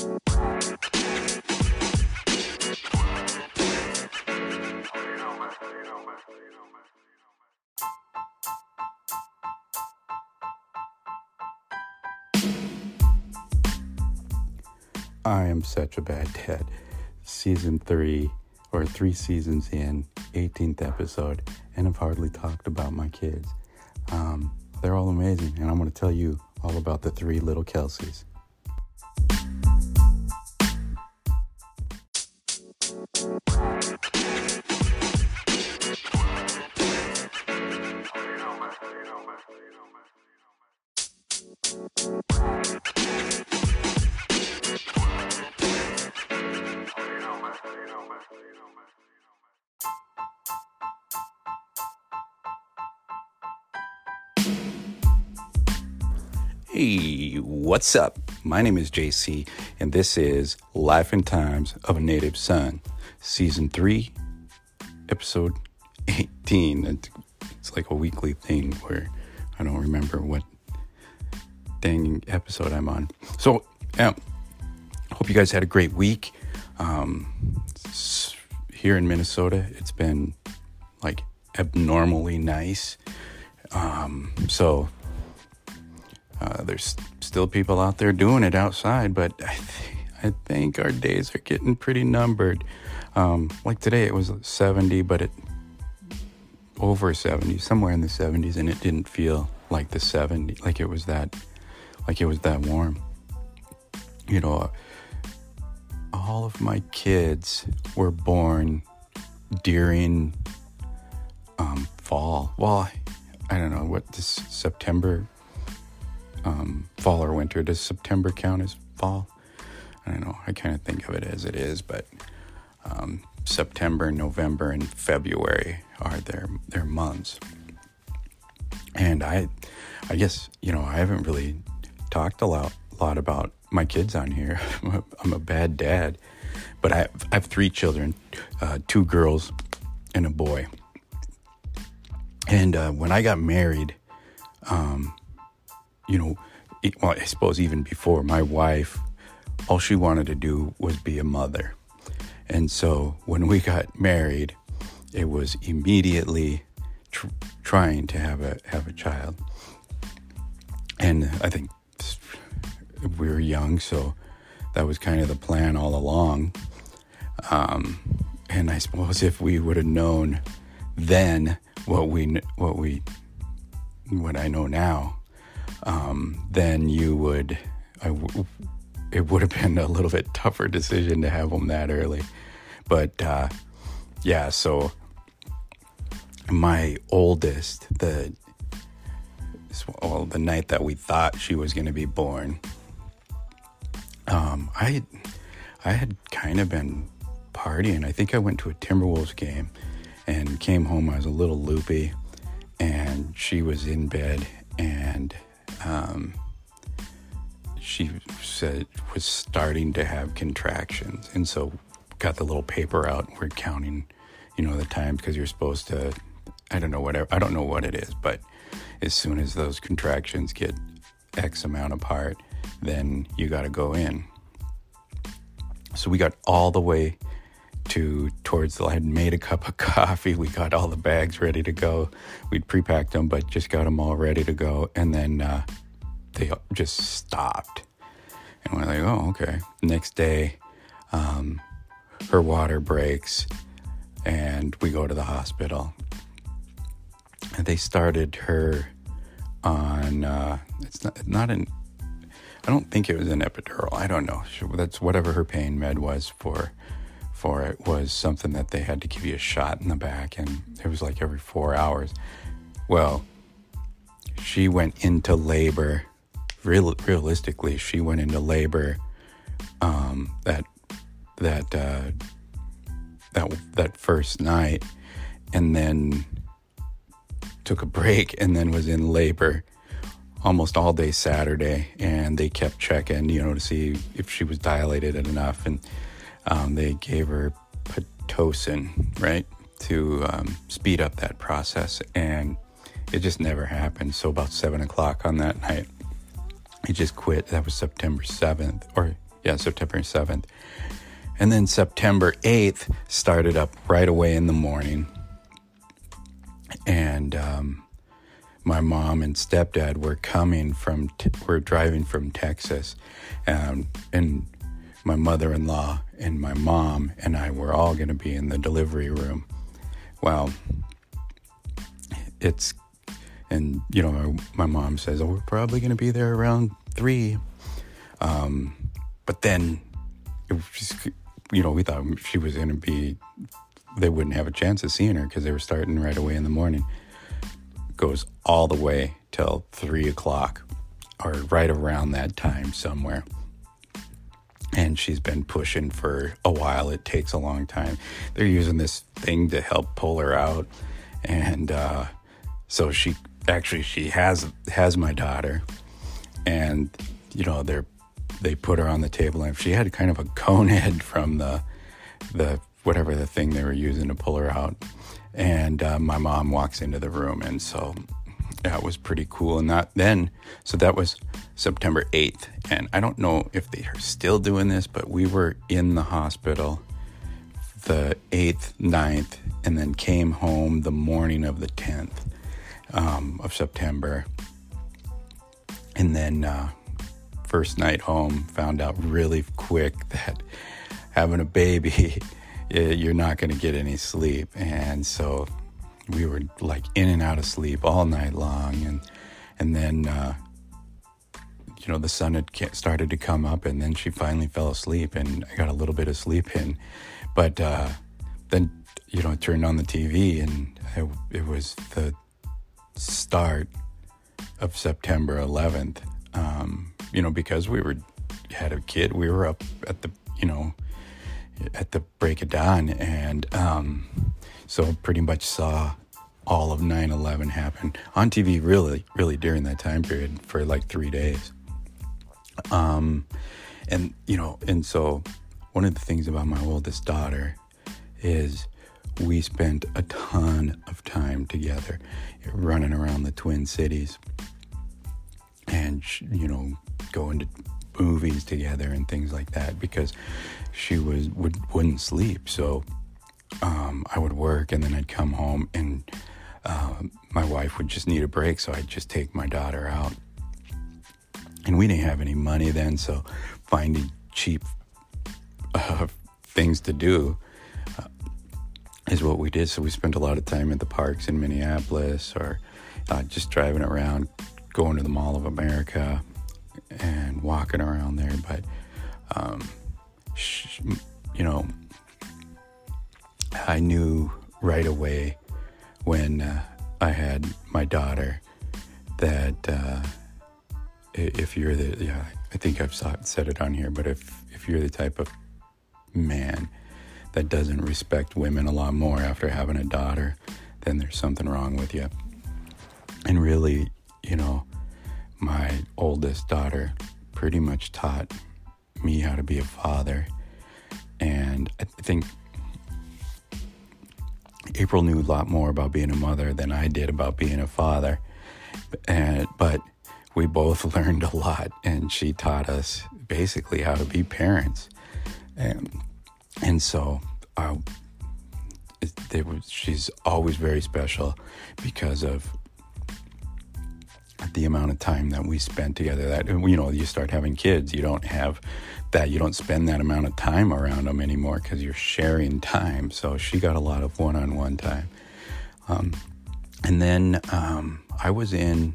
I am such a bad dad. Season three, or three seasons in, 18th episode, and I've hardly talked about my kids. Um, they're all amazing, and I'm going to tell you all about the three little Kelseys. What's up? My name is JC, and this is Life and Times of a Native Son, Season 3, Episode 18. It's like a weekly thing where I don't remember what dang episode I'm on. So, yeah, hope you guys had a great week. Um, here in Minnesota, it's been like abnormally nice. Um, so, uh, there's still people out there doing it outside, but I, th- I think our days are getting pretty numbered. Um, like today, it was 70, but it over 70, somewhere in the 70s, and it didn't feel like the 70, like it was that, like it was that warm. You know, all of my kids were born during um, fall. Well, I don't know what this September um, fall or winter. Does September count as fall? I don't know. I kind of think of it as it is, but um, September, November, and February are their their months. And I, I guess you know I haven't really talked a lot lot about my kids on here. I'm a bad dad, but I have, I have three children, uh, two girls and a boy. And uh, when I got married, um, you know, well, I suppose even before my wife, all she wanted to do was be a mother. And so when we got married, it was immediately tr- trying to have a have a child. And I think we were young, so that was kind of the plan all along. Um, and I suppose if we would have known then what we what we what I know now, um, then you would, it would have been a little bit tougher decision to have them that early. But uh, yeah, so my oldest, the well, the night that we thought she was going to be born, um, I I had kind of been partying. I think I went to a Timberwolves game and came home. I was a little loopy, and she was in bed and um, she said was starting to have contractions, and so got the little paper out. We're counting, you know, the times because you're supposed to. I don't know whatever. I don't know what it is, but as soon as those contractions get X amount apart, then you got to go in. So we got all the way to towards the. I had made a cup of coffee. We got all the bags ready to go. We'd pre-packed them, but just got them all ready to go. And then uh, they just stopped. And we're like, oh, okay. Next day, um, her water breaks, and we go to the hospital. And they started her on. Uh, it's not not an. I don't think it was an epidural. I don't know. That's whatever her pain med was for for it was something that they had to give you a shot in the back, and it was like every four hours. Well, she went into labor. Real, realistically, she went into labor um, that that uh, that that first night, and then took a break, and then was in labor almost all day Saturday, and they kept checking, you know, to see if she was dilated enough, and um, they gave her Pitocin, right, to um, speed up that process. And it just never happened. So about seven o'clock on that night, he just quit. That was September 7th, or yeah, September 7th. And then September 8th started up right away in the morning. And um, my mom and stepdad were coming from, were driving from Texas. Um, and my mother in law and my mom and I were all going to be in the delivery room. Well, it's, and you know, my, my mom says, oh, we're probably going to be there around three. Um, but then it was just, you know, we thought she was going to be, they wouldn't have a chance of seeing her because they were starting right away in the morning. Goes all the way till three o'clock or right around that time somewhere. And she's been pushing for a while. It takes a long time. They're using this thing to help pull her out. And uh, so she actually she has has my daughter and you know they're they put her on the table and she had kind of a cone head from the the whatever the thing they were using to pull her out and uh, my mom walks into the room and so that was pretty cool and that then so that was september 8th and i don't know if they are still doing this but we were in the hospital the 8th 9th and then came home the morning of the 10th um, of september and then uh, first night home, found out really quick that having a baby, you're not going to get any sleep. And so we were like in and out of sleep all night long. And, and then, uh, you know, the sun had started to come up and then she finally fell asleep and I got a little bit of sleep in. But uh, then, you know, I turned on the TV and it, it was the start of September 11th. Um, you know, because we were had a kid, we were up at the you know at the break of dawn, and um, so pretty much saw all of 9/11 happen on TV. Really, really during that time period for like three days. Um, and you know, and so one of the things about my oldest daughter is we spent a ton of time together running around the Twin Cities and you know going to movies together and things like that because she was would wouldn't sleep so um, I would work and then I'd come home and uh, my wife would just need a break so I'd just take my daughter out and we didn't have any money then so finding cheap uh, things to do uh, is what we did so we spent a lot of time at the parks in Minneapolis or uh, just driving around going to the Mall of America and walking around there. But, um, sh- you know, I knew right away when uh, I had my daughter that uh, if you're the, yeah, I think I've said it on here, but if, if you're the type of man that doesn't respect women a lot more after having a daughter, then there's something wrong with you. And really, you know, my oldest daughter pretty much taught me how to be a father. And I think April knew a lot more about being a mother than I did about being a father. And, but we both learned a lot, and she taught us basically how to be parents. And, and so uh, it, it was, she's always very special because of the amount of time that we spent together that you know you start having kids you don't have that you don't spend that amount of time around them anymore because you're sharing time. So she got a lot of one-on-one time. Um, and then um, i was in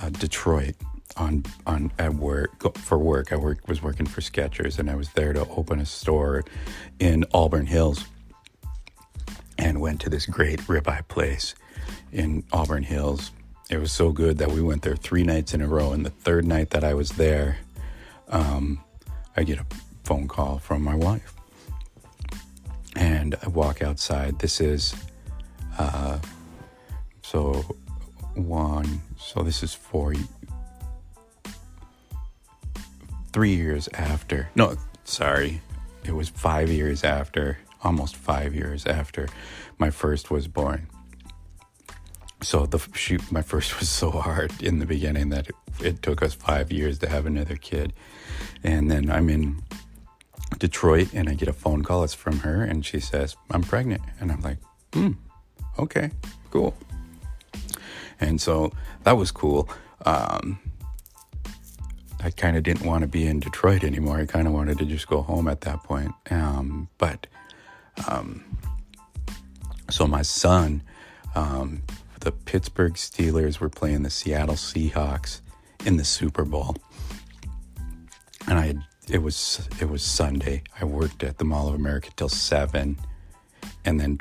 uh, detroit on on at work for work. I work, was working for skechers and i was there to open a store in auburn hills and went to this great ribeye place in auburn hills it was so good that we went there three nights in a row. And the third night that I was there, um, I get a phone call from my wife. And I walk outside. This is, uh, so one, so this is four, three years after. No, sorry. It was five years after, almost five years after my first was born so the shoot, my first was so hard in the beginning that it, it took us five years to have another kid. And then I'm in Detroit and I get a phone call. It's from her and she says, I'm pregnant. And I'm like, hmm, okay, cool. And so that was cool. Um, I kind of didn't want to be in Detroit anymore. I kind of wanted to just go home at that point. Um, but um, so my son, um, the Pittsburgh Steelers were playing the Seattle Seahawks in the Super Bowl, and I had, it was it was Sunday. I worked at the Mall of America till seven, and then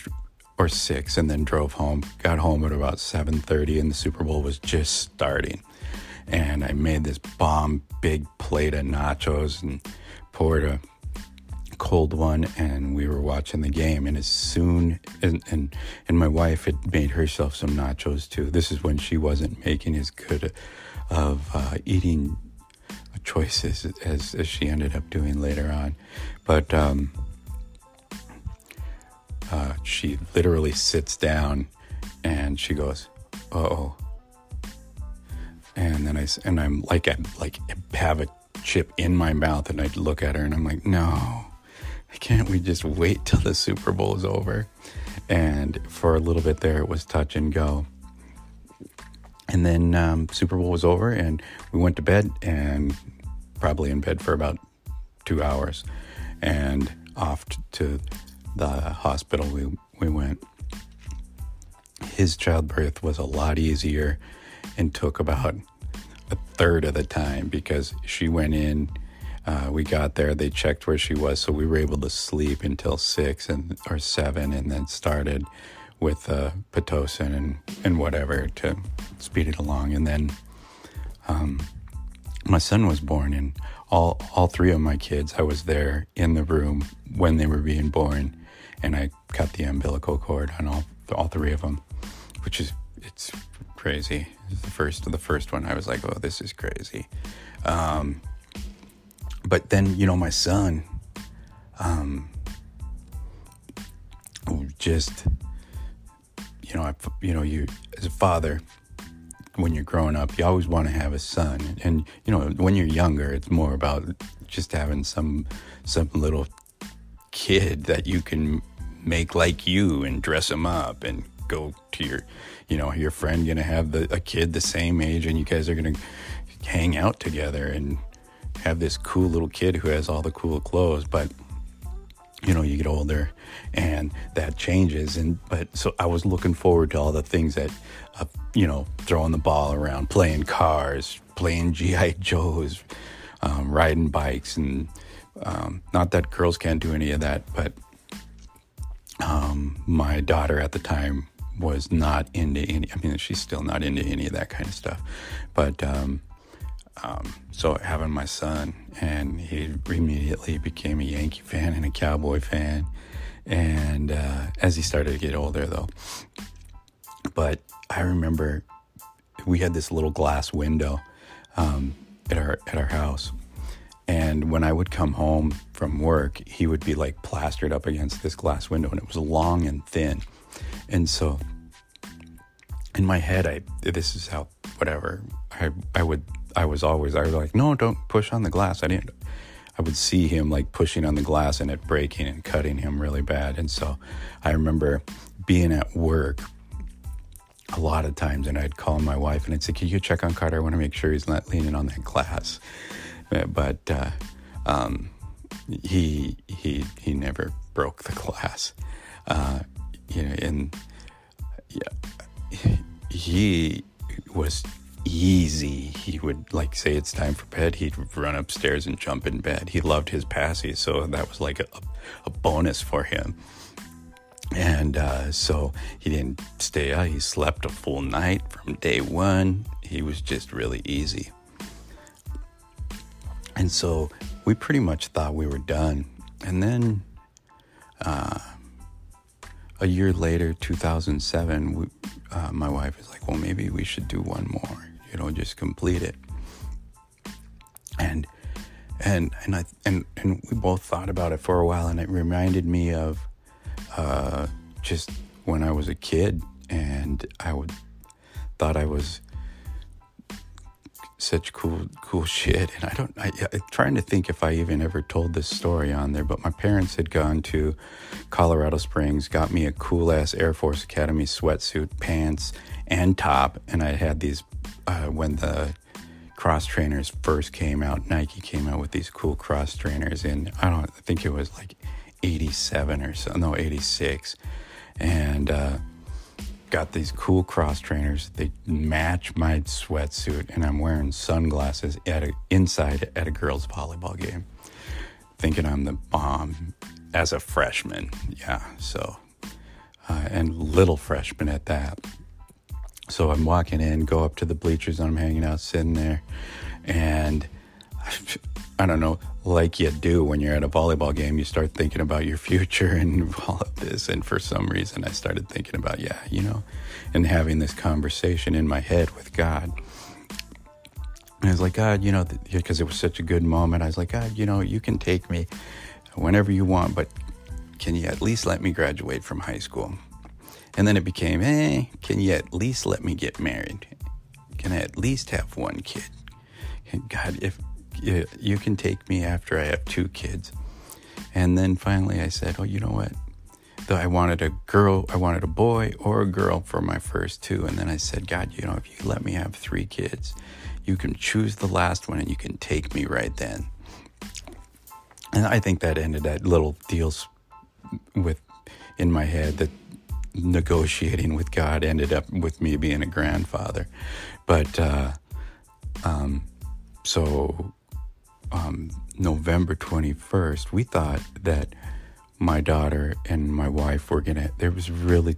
or six, and then drove home. Got home at about seven thirty, and the Super Bowl was just starting. And I made this bomb big plate of nachos and poured a cold one and we were watching the game. And as soon and and, and my wife had made herself some nachos too. This is when she wasn't making as good of uh, eating choices as, as she ended up doing later on. But um, uh, she literally sits down and she goes oh and then I and I'm like I like have a chip in my mouth and I look at her and I'm like no can't we just wait till the Super Bowl is over? And for a little bit there, it was touch and go. And then um, Super Bowl was over, and we went to bed, and probably in bed for about two hours, and off to the hospital we we went. His childbirth was a lot easier, and took about a third of the time because she went in uh, we got there, they checked where she was, so we were able to sleep until six and or seven, and then started with uh, pitocin and and whatever to speed it along. And then um, my son was born, and all all three of my kids, I was there in the room when they were being born, and I cut the umbilical cord on all all three of them, which is it's crazy. The first the first one, I was like, oh, this is crazy. Um, but then you know my son um just you know I, you know you as a father when you're growing up you always want to have a son. And you know when you're younger it's more about just having some some little kid that you can make like you and dress him up and go to your you know your friend gonna have the, a kid the same age and you guys are gonna hang out together and have this cool little kid who has all the cool clothes, but you know, you get older and that changes. And, but so I was looking forward to all the things that, uh, you know, throwing the ball around, playing cars, playing G.I. Joes, um, riding bikes. And um, not that girls can't do any of that, but um, my daughter at the time was not into any, I mean, she's still not into any of that kind of stuff. But, um, um, so having my son, and he immediately became a Yankee fan and a Cowboy fan. And uh, as he started to get older, though, but I remember we had this little glass window um, at our at our house, and when I would come home from work, he would be like plastered up against this glass window, and it was long and thin, and so in my head, I this is how whatever I I would I was always I was like, no, don't push on the glass. I didn't. I would see him like pushing on the glass and it breaking and cutting him really bad. And so I remember being at work a lot of times and I'd call my wife and I'd say, Can you check on Carter? I want to make sure he's not leaning on that glass. Uh, but uh, um, he he he never broke the glass. Uh, you know, and yeah, he was easy. He would like say it's time for bed. He'd run upstairs and jump in bed. He loved his passy, so that was like a, a bonus for him. And uh, so he didn't stay out. He slept a full night from day one. He was just really easy. And so we pretty much thought we were done. And then uh, a year later, 2007, we, uh, my wife is like, well, maybe we should do one more you know, just complete it. And and and I and and we both thought about it for a while, and it reminded me of uh, just when I was a kid, and I would thought I was such cool cool shit and i don't I, am trying to think if i even ever told this story on there but my parents had gone to colorado springs got me a cool ass air force academy sweatsuit pants and top and i had these uh, when the cross trainers first came out nike came out with these cool cross trainers and i don't I think it was like 87 or so no 86 and uh got these cool cross trainers. They match my sweatsuit, and I'm wearing sunglasses at a, inside at a girls' volleyball game, thinking I'm the bomb as a freshman. Yeah, so uh, and little freshman at that. So I'm walking in, go up to the bleachers, and I'm hanging out, sitting there, and I don't know, like you do when you're at a volleyball game, you start thinking about your future and all of this. And for some reason, I started thinking about, yeah, you know, and having this conversation in my head with God. And I was like, God, you know, because it was such a good moment. I was like, God, you know, you can take me whenever you want, but can you at least let me graduate from high school? And then it became, hey, can you at least let me get married? Can I at least have one kid? God, if you, you can take me after I have two kids. And then finally I said, oh, you know what? Though I wanted a girl, I wanted a boy or a girl for my first two. And then I said, God, you know, if you let me have three kids, you can choose the last one and you can take me right then. And I think that ended that little deals with in my head that negotiating with God ended up with me being a grandfather. But uh, um, so um, November 21st, we thought that my daughter and my wife were going to, there was really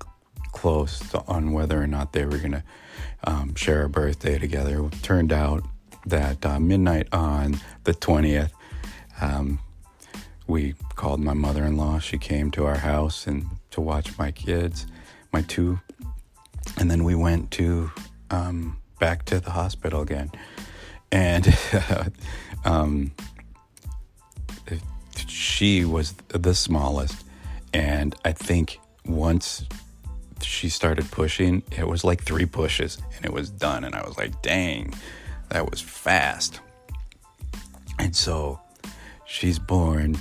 close to, on whether or not they were going to um, share a birthday together. It turned out that uh, midnight on the 20th, um, we called my mother in law. She came to our house and to watch my kids, my two. And then we went to um, back to the hospital again. And Um, she was the smallest, and I think once she started pushing, it was like three pushes and it was done. And I was like, dang, that was fast. And so she's born.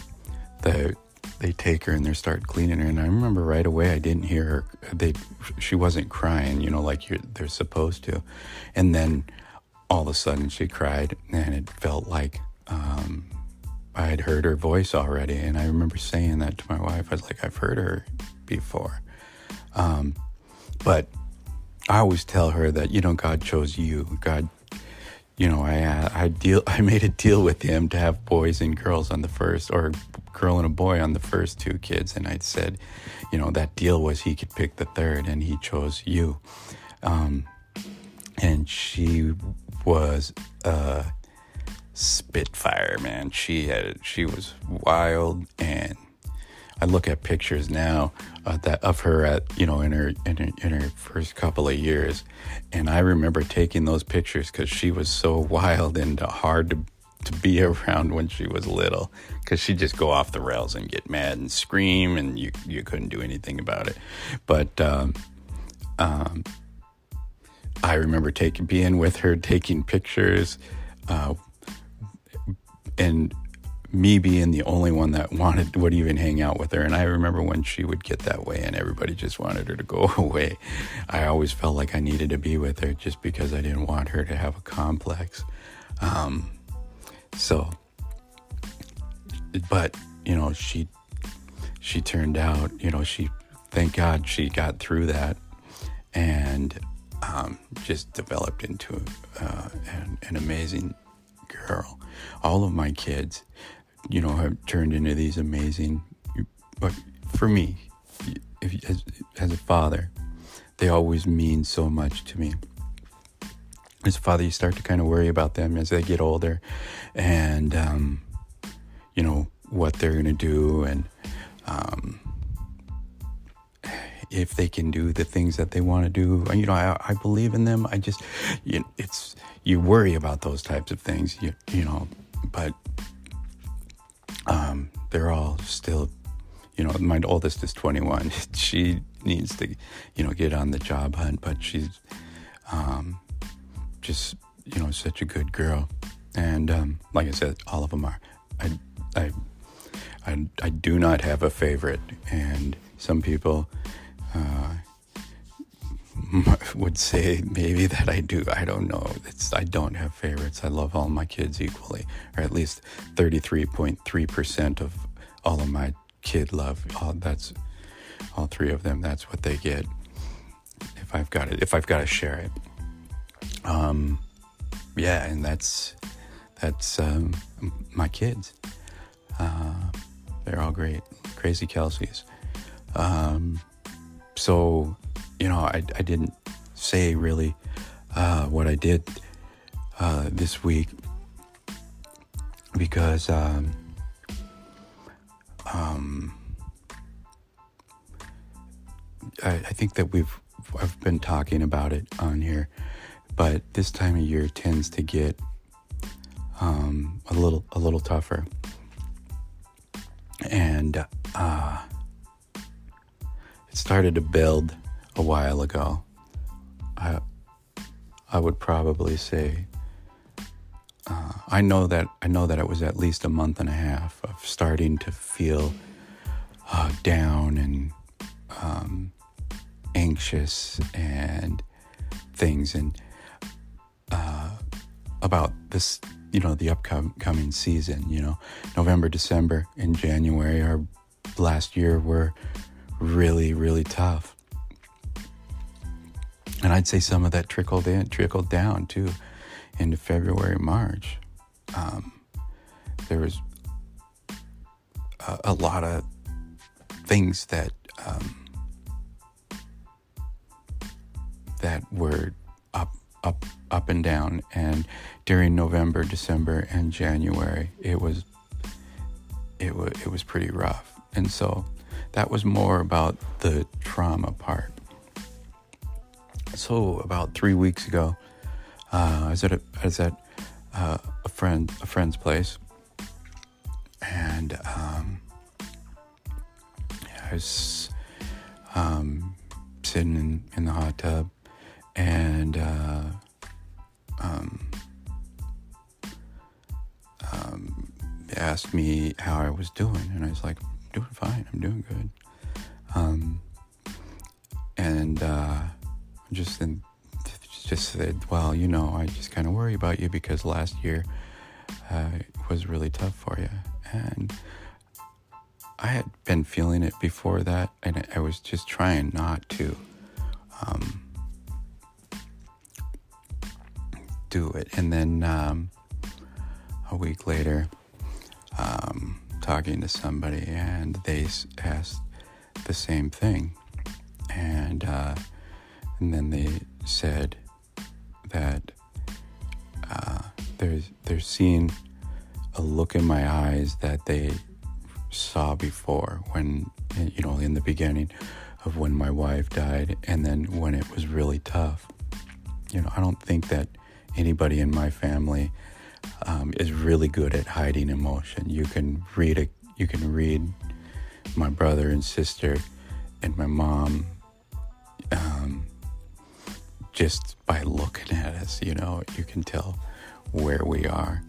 The they take her and they start cleaning her. And I remember right away I didn't hear her. They she wasn't crying, you know, like they're supposed to. And then all of a sudden she cried, and it felt like um, I had heard her voice already. And I remember saying that to my wife. I was like, I've heard her before. Um, but I always tell her that, you know, God chose you. God, you know, I, I deal, I made a deal with him to have boys and girls on the first, or girl and a boy on the first two kids. And I said, you know, that deal was he could pick the third, and he chose you. Um, and she was a spitfire, man. She had she was wild, and I look at pictures now uh, that of her at you know in her, in her in her first couple of years, and I remember taking those pictures because she was so wild and hard to to be around when she was little. Because she'd just go off the rails and get mad and scream and you you couldn't do anything about it. But um, um, I remember taking being with her, taking pictures, uh, and me being the only one that wanted would even hang out with her. And I remember when she would get that way, and everybody just wanted her to go away. I always felt like I needed to be with her just because I didn't want her to have a complex. Um, so, but you know, she she turned out. You know, she thank God she got through that, and um, just developed into uh, an, an, amazing girl. All of my kids, you know, have turned into these amazing. But for me, if, as, as a father, they always mean so much to me. As a father, you start to kind of worry about them as they get older, and um, you know what they're going to do, and um, if they can do the things that they want to do. You know, I, I believe in them. I just, you it's you worry about those types of things. You you know, but they're all still. You know, my oldest is 21. She needs to, you know, get on the job hunt, but she's Um, just you know, such a good girl, and um, like I said, all of them are. I, I, I, I do not have a favorite, and some people uh, would say maybe that I do. I don't know. It's I don't have favorites. I love all my kids equally, or at least thirty three point three percent of all of my kid love. All, that's all three of them. That's what they get. If I've got it, if I've got to share it. Um, yeah, and that's that's um, my kids. Uh, they're all great, crazy Kelseys. Um, so, you know, I, I didn't say really uh, what I did uh, this week because um, um, I, I think that we've I've been talking about it on here, but this time of year tends to get um, a little a little tougher, and uh, it started to build a while ago. I I would probably say uh, I know that I know that it was at least a month and a half of starting to feel uh, down and um, anxious and things and uh, about this you know the upcoming season you know november december and january our last year were really really tough and i'd say some of that trickled in trickled down too into february march um, there was a, a, lot of things that um, that were up up up and down and during November, December and January it was it was it was pretty rough. And so that was more about the trauma part. So about 3 weeks ago, uh, I was at a, I was at uh, a friend a friend's place and um, I was um, sitting in, in the hot tub and uh, um, um, asked me how I was doing, and I was like, "Doing fine. I'm doing good." Um, and uh, just then, just said, "Well, you know, I just kind of worry about you because last year uh, was really tough for you, and." I had been feeling it before that, and I was just trying not to um, do it. And then um, a week later, um, talking to somebody, and they asked the same thing, and uh, and then they said that uh, they're they're seeing a look in my eyes that they saw before when you know in the beginning of when my wife died and then when it was really tough you know i don't think that anybody in my family um, is really good at hiding emotion. You can read a, you can read my brother and sister and my mom um, just by looking at us. You know, you can tell where we are.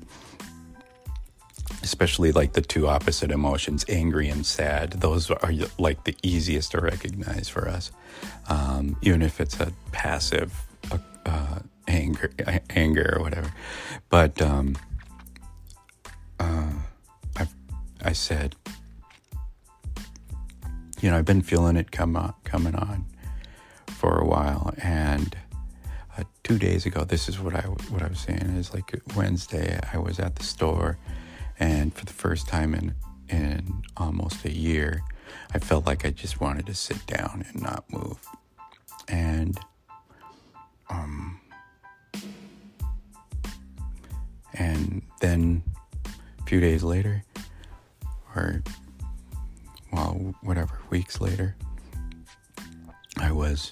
Especially like the two opposite emotions, angry and sad. Those are like the easiest to recognize for us, um, even if it's a passive uh, anger, anger or whatever. But um, uh, I, I said, you know, I've been feeling it come on, coming on for a while, and uh, two days ago, this is what I what I was saying is like Wednesday, I was at the store, and for the first time in in almost a year, I felt like I just wanted to sit down and not move, and um, and then a few days later, or well, whatever, weeks later, I was,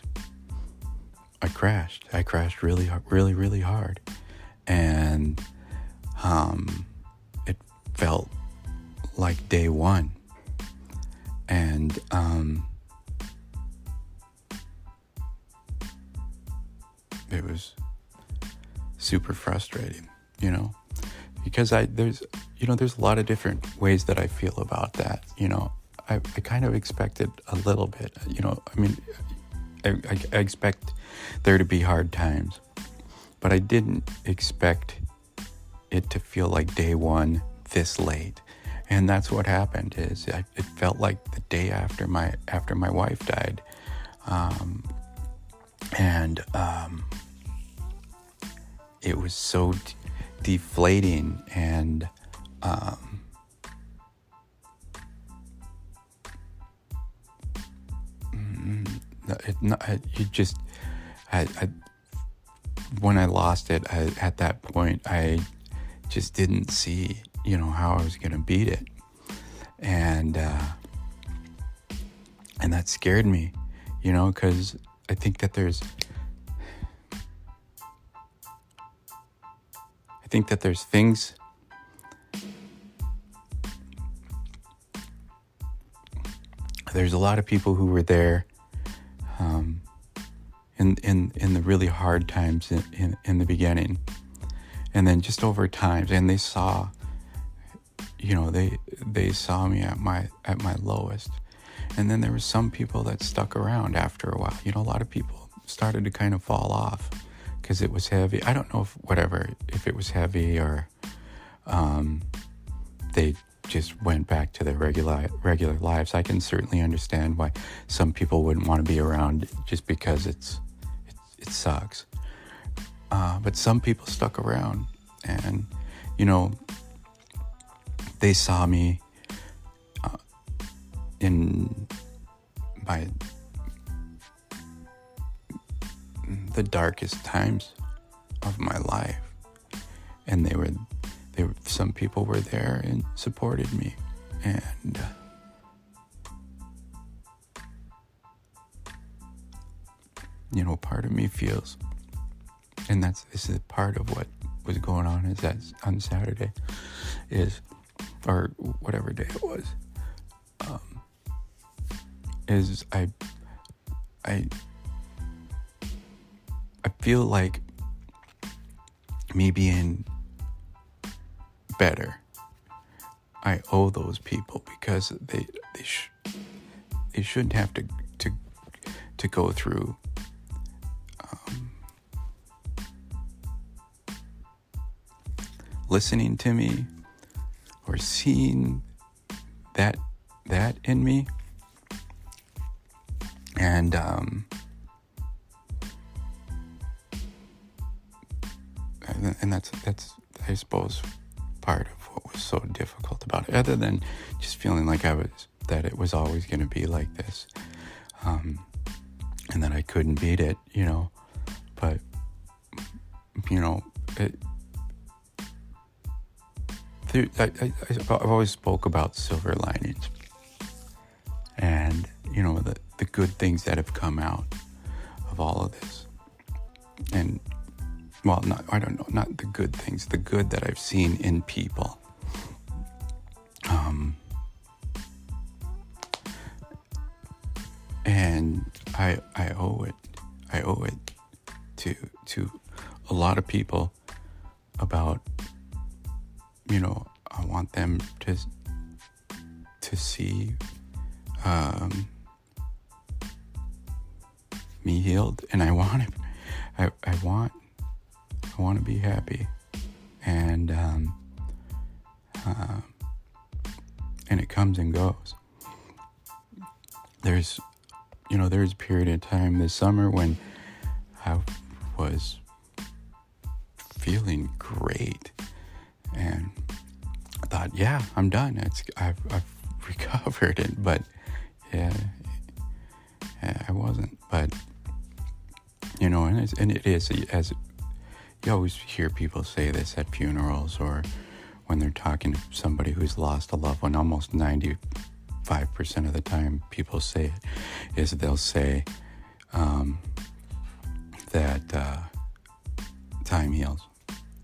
I crashed. I crashed really, really, really hard. And um, it felt like day one. And um, it was super frustrating, you know, because I there's you know there's a lot of different ways that I feel about that. You know, I, I kind of expected a little bit. You know, I mean, I, I, expect there to be hard times, but I didn't expect it to feel like day one this late. And that's what happened is I, it felt like the day after my after my wife died. Um, and um, it was so d- deflating and um, it, it, you just I, I, when I lost it I, at that point I just didn't see you know how I was going to beat it. And uh, and that scared me you know because I think that there's I think that there's things there's a lot of people who were there um, in in in the really hard times in, in, in the beginning. And then just over time and they saw you know they they saw me at my at my lowest. And then there were some people that stuck around after a while. You know a lot of people started to kind of fall off because it was heavy. I don't know if whatever if it was heavy or um, they just went back to their regular regular lives. I can certainly understand why some people wouldn't want to be around just because it's it, it sucks. Uh, but some people stuck around, and you know they saw me uh, in my the darkest times of my life. And they were, they some people were there and supported me. And you know, part of me feels, and that's this is part of what was going on is that on Saturday is, or whatever day it was, um, is I, I I feel like me being better, I owe those people because they they sh- they shouldn't have to to to go through. Um, listening to me or seeing that that in me and um, and that's that's I suppose part of what was so difficult about it. Other than just feeling like I was that it was always going to be like this, um, and that I couldn't beat it, you know. But you know, it, I, I, I've always spoke about silver linings, and you know the the good things that have come out of all of this, and well, not, I don't know, not the good things, the good that I've seen in people. Um, and I, I owe it, I owe it to, to a lot of people about, you know, I want them to, to see, um, me healed and I want it. I, I want Want to be happy, and um, uh, and it comes and goes. There's, you know, there's a period of time this summer when I was feeling great, and I thought, yeah, I'm done. It's I've I've recovered it, but yeah, yeah I wasn't. But you know, and, and it is as you always hear people say this at funerals or when they're talking to somebody who's lost a loved one. Almost 95% of the time, people say it is they'll say um, that uh, time heals.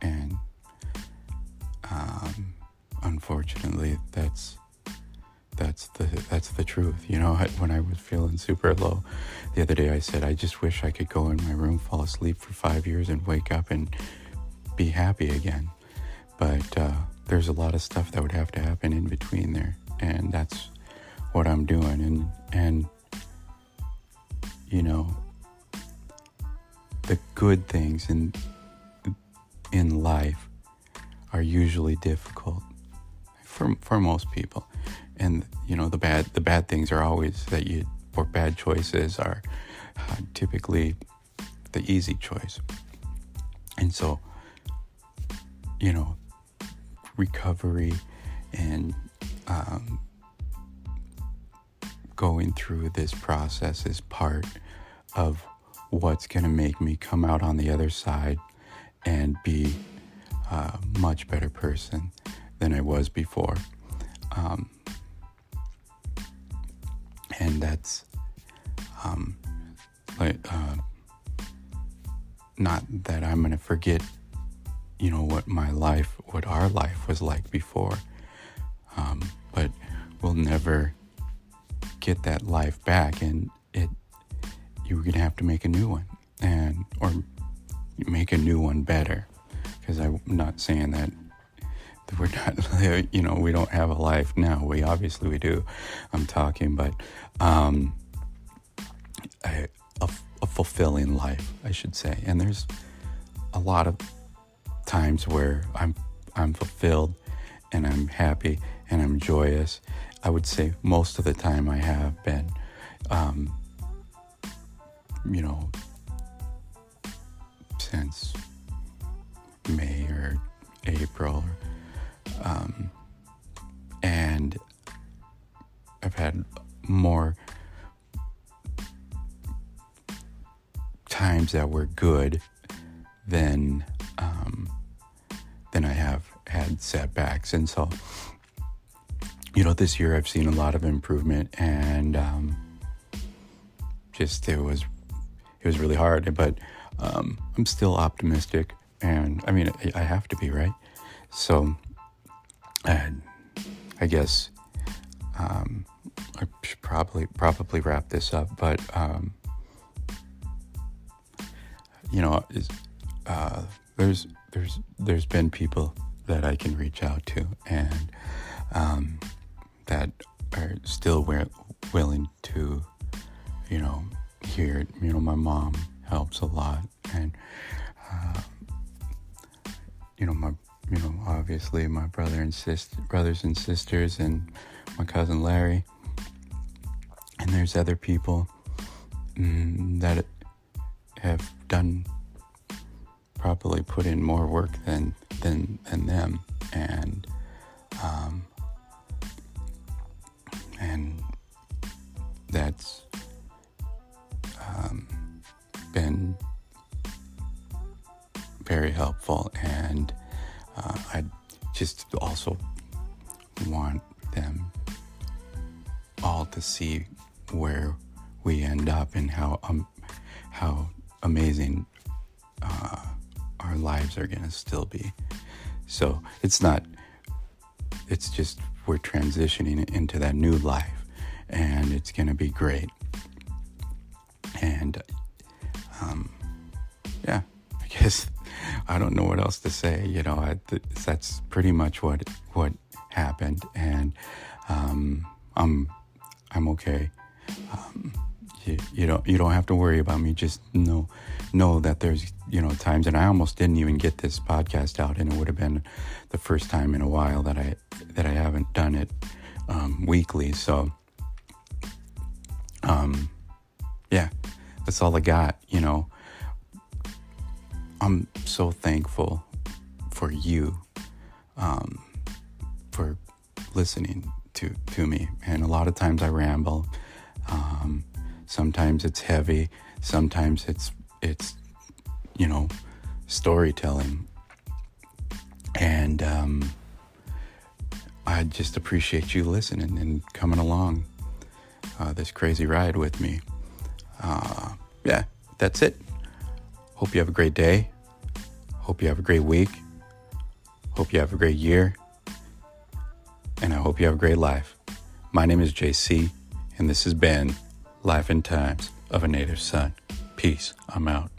And um, unfortunately, that's that's the that's the truth. You know, when I was feeling super low the other day, I said, I just wish I could go in my room, fall asleep for five years, and wake up and be happy again. But uh, there's a lot of stuff that would have to happen in between there, and that's what I'm doing. And and you know, the good things in in life are usually difficult for for most people, and you know the bad the bad things are always that you or bad choices are uh, typically the easy choice, and so you know recovery and um, going through this process is part of what's going to make me come out on the other side and be a much better person than I was before. Um, and that's um, like, uh, not that I'm to forget, you know, what my life, what our life was like before. Um, but we'll never get that life back, and it you're gonna have to make a new one, and or make a new one better. Because I'm not saying that we're not, you know, we don't have a life now. We obviously we do. I'm talking, but um, a, a, a fulfilling life, I should say. And there's a lot of times where I'm I'm fulfilled and I'm happy and I'm joyous. I would say most of the time I have been, um, you know, since May or April, um, and I've had more times that were good than um, than I have had setbacks, and so you know, this year I've seen a lot of improvement, and um, just it was it was really hard, but um, I'm still optimistic, and I mean I, I have to be right. So, and I guess um, I should probably probably wrap this up, but um, you know, uh, there's there's there's been people that I can reach out to, and um, that are still willing to, you know, hear it. You know, my mom helps a lot, and uh, you know, my you know, obviously my brother and sister, brothers and sisters, and my cousin Larry, and there's other people mm, that have done probably put in more work than than than them, and um, and that's um, been very helpful. And uh, I just also want them all to see where we end up and how um, how amazing uh, our lives are going to still be. So it's not. It's just we're transitioning into that new life, and it's going to be great. And um, yeah, I guess I don't know what else to say. You know, I, th- that's pretty much what what happened, and um, I'm I'm okay. Um, you, you don't you don't have to worry about me. Just know know that there's you know times, and I almost didn't even get this podcast out, and it would have been the first time in a while that I that I haven't done it um, weekly. So, um, yeah, that's all I got. You know, I'm so thankful for you um, for listening to to me, and a lot of times I ramble. Um, Sometimes it's heavy. Sometimes it's it's you know storytelling. And um, I just appreciate you listening and coming along uh, this crazy ride with me. Uh, yeah, that's it. Hope you have a great day. Hope you have a great week. Hope you have a great year. And I hope you have a great life. My name is JC, and this has been Life and Times of a Native Son. Peace. I'm out.